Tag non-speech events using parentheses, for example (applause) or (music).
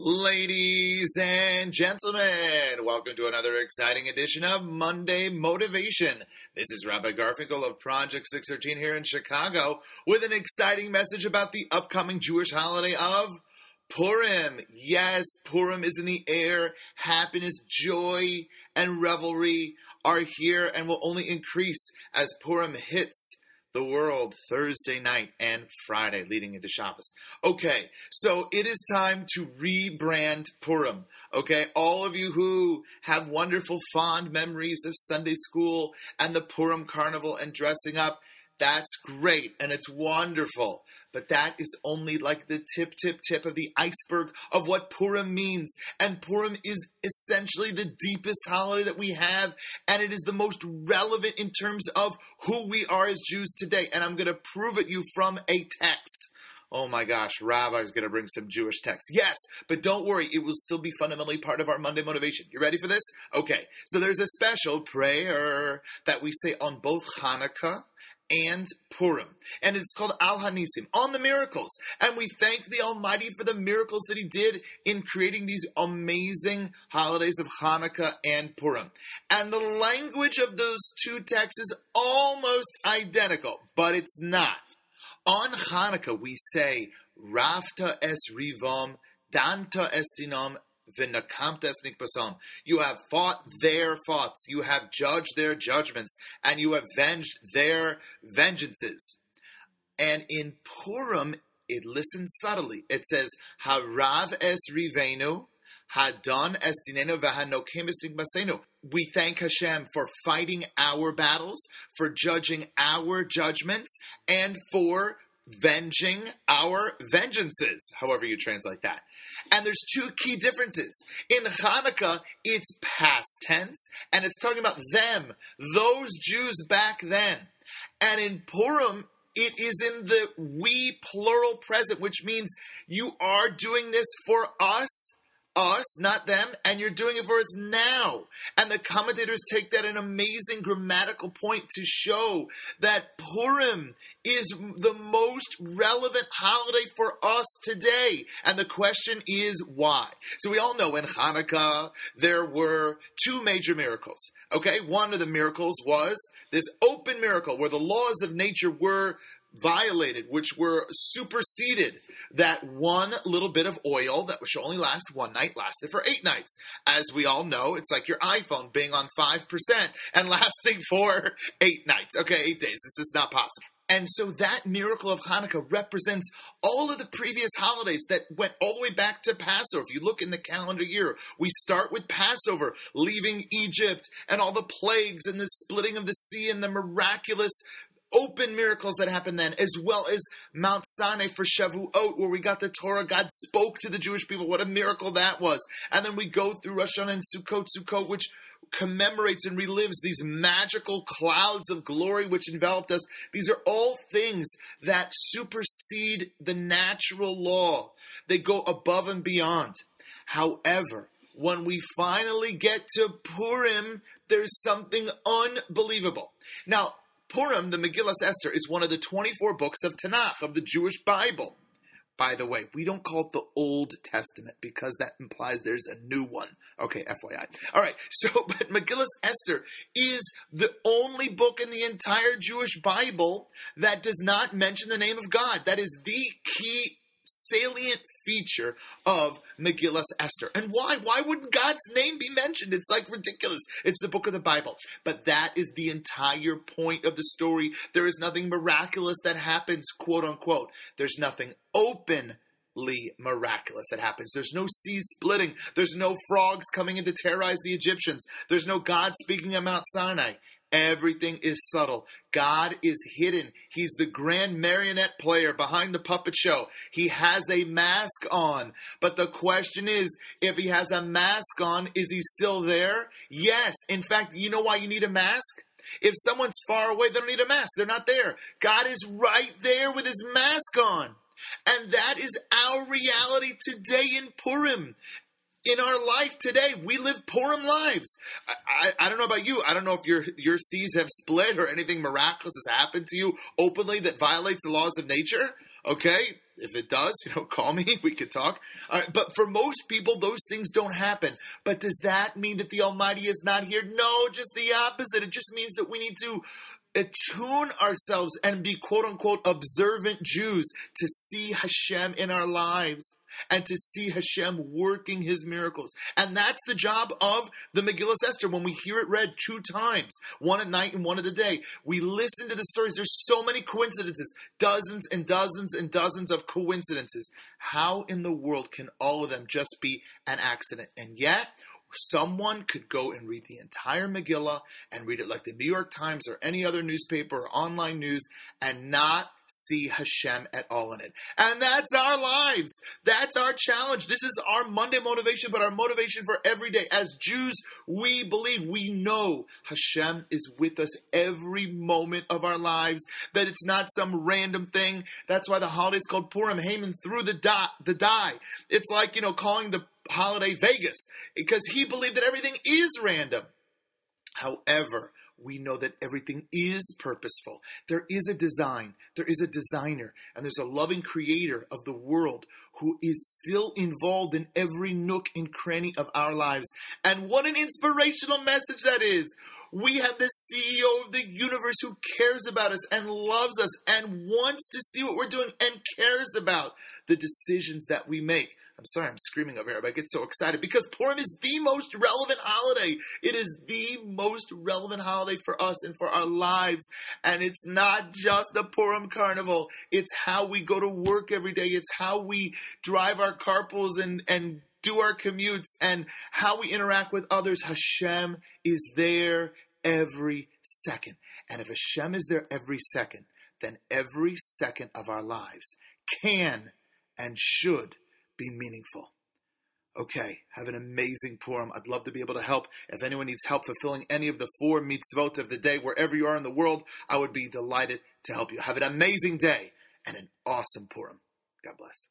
Ladies and gentlemen, welcome to another exciting edition of Monday Motivation. This is Rabbi Garfinkel of Project 613 here in Chicago with an exciting message about the upcoming Jewish holiday of Purim. Yes, Purim is in the air. Happiness, joy, and revelry are here and will only increase as Purim hits the world Thursday night and Friday leading into Shabbos. Okay, so it is time to rebrand Purim. Okay, all of you who have wonderful, fond memories of Sunday school and the Purim carnival and dressing up, that's great and it's wonderful. But that is only like the tip, tip, tip of the iceberg of what Purim means. And Purim is essentially the deepest holiday that we have. And it is the most relevant in terms of who we are as Jews today. And I'm going to prove it you from a text. Oh my gosh, Rabbi's going to bring some Jewish text. Yes, but don't worry, it will still be fundamentally part of our Monday motivation. You ready for this? Okay, so there's a special prayer that we say on both Hanukkah and Purim. And it's called Al Hanisim, on the miracles. And we thank the Almighty for the miracles that He did in creating these amazing holidays of Hanukkah and Purim. And the language of those two texts is almost identical, but it's not. On Hanukkah, we say, Rafta es rivom, danta estinam, you have fought their thoughts, you have judged their judgments, and you have avenged their vengeances. And in Purim, it listens subtly. It says, Harav es rivenu, Hadon es dinenu v'hanokem es We thank Hashem for fighting our battles, for judging our judgments, and for venging our vengeances, however you translate that. And there's two key differences. In Hanukkah, it's past tense, and it's talking about them, those Jews back then. And in Purim, it is in the we plural present, which means you are doing this for us us, not them, and you're doing it for us now. And the commentators take that an amazing grammatical point to show that Purim is the most relevant holiday for us today. And the question is why? So we all know in Hanukkah there were two major miracles. Okay, one of the miracles was this open miracle where the laws of nature were violated, which were superseded. That one little bit of oil that should only last one night lasted for eight nights. As we all know, it's like your iPhone being on 5% and (laughs) lasting for eight nights. Okay, eight days. It's just not possible. And so that miracle of Hanukkah represents all of the previous holidays that went all the way back to Passover. If you look in the calendar year, we start with Passover, leaving Egypt and all the plagues and the splitting of the sea and the miraculous open miracles that happened then, as well as Mount Sinai for Shavuot, where we got the Torah. God spoke to the Jewish people. What a miracle that was. And then we go through Rosh Hashanah and Sukkot, Sukkot, which commemorates and relives these magical clouds of glory which enveloped us. These are all things that supersede the natural law. They go above and beyond. However, when we finally get to Purim, there's something unbelievable. Now, Purim, the Megillah Esther, is one of the 24 books of Tanakh, of the Jewish Bible. By the way, we don't call it the Old Testament because that implies there's a new one. Okay, FYI. All right, (laughs) so, but Megillah Esther is the only book in the entire Jewish Bible that does not mention the name of God. That is the key salient feature of Megillah Esther. And why? Why wouldn't God's name be mentioned? It's like ridiculous. It's the book of the Bible. But that is the entire point of the story. There is nothing miraculous that happens, quote unquote. There's nothing open miraculous that happens. There's no sea splitting. There's no frogs coming in to terrorize the Egyptians. There's no God speaking at Mount Sinai. Everything is subtle. God is hidden. He's the grand marionette player behind the puppet show. He has a mask on. But the question is if he has a mask on, is he still there? Yes. In fact, you know why you need a mask? If someone's far away, they don't need a mask. They're not there. God is right there with his mask on. And that is our reality today in Purim in our life today. We live Purim lives. I, I, I, don't know about you. I don't know if your your seas have split or anything miraculous has happened to you openly that violates the laws of nature. Okay, if it does, (laughs) you know, call me. We could talk. Uh, but for most people, those things don't happen. But does that mean that the Almighty is not here? No, just the opposite. It just means that we need to attune ourselves and be quote unquote observant Jews to see Hashem in our lives and to see Hashem working his miracles. And that's the job of the Megillah Esther when we hear it read two times, one at night and one at the day. We listen to the stories. There's so many coincidences, dozens and dozens and dozens of coincidences. How in the world can all of them just be an accident? And yet, someone could go and read the entire Megillah and read it like the New York Times or any other newspaper or online news and not see Hashem at all in it. And that's our lives. That's our challenge. This is our Monday motivation, but our motivation for every day. As Jews, we believe, we know Hashem is with us every moment of our lives, that it's not some random thing. That's why the holiday is called Purim. Haman threw the, die, the die. It's like, you know, calling the holiday Vegas because he believed that everything is random. However, we know that everything is purposeful. There is a design, there is a designer, and there's a loving creator of the world who is still involved in every nook and cranny of our lives. And what an inspirational message that is! We have the CEO of the universe who cares about us and loves us and wants to see what we're doing and cares about the decisions that we make. I'm sorry, I'm screaming over here, but I get so excited because Purim is the most relevant holiday. It is the most relevant holiday for us and for our lives. And it's not just the Purim carnival. It's how we go to work every day. It's how we drive our carpools and, and do our commutes and how we interact with others. Hashem is there every second. And if Hashem is there every second, then every second of our lives can and should be meaningful. Okay, have an amazing Purim. I'd love to be able to help. If anyone needs help fulfilling any of the four mitzvot of the day, wherever you are in the world, I would be delighted to help you. Have an amazing day and an awesome Purim. God bless.